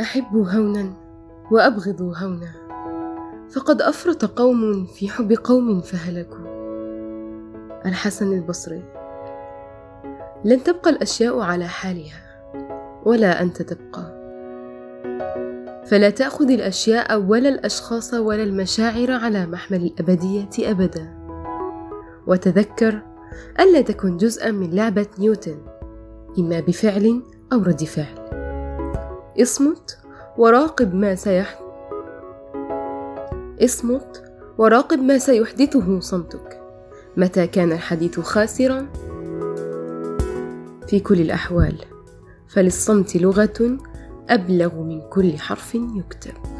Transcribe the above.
أحب هونا وأبغض هونا. فقد أفرط قوم في حب قوم فهلكوا. الحسن البصري. لن تبقى الأشياء على حالها ولا أنت تبقى فلا تأخذ الأشياء ولا الأشخاص ولا المشاعر على محمل الأبدية أبدا. وتذكر ألا تكن جزءا من لعبة نيوتن إما بفعل أو رد فعل. اصمت وراقب ما سيحدث اصمت وراقب ما سيحدثه صمتك. متى كان الحديث خاسرا؟ في كل الأحوال فللصمت لغة أبلغ من كل حرف يكتب.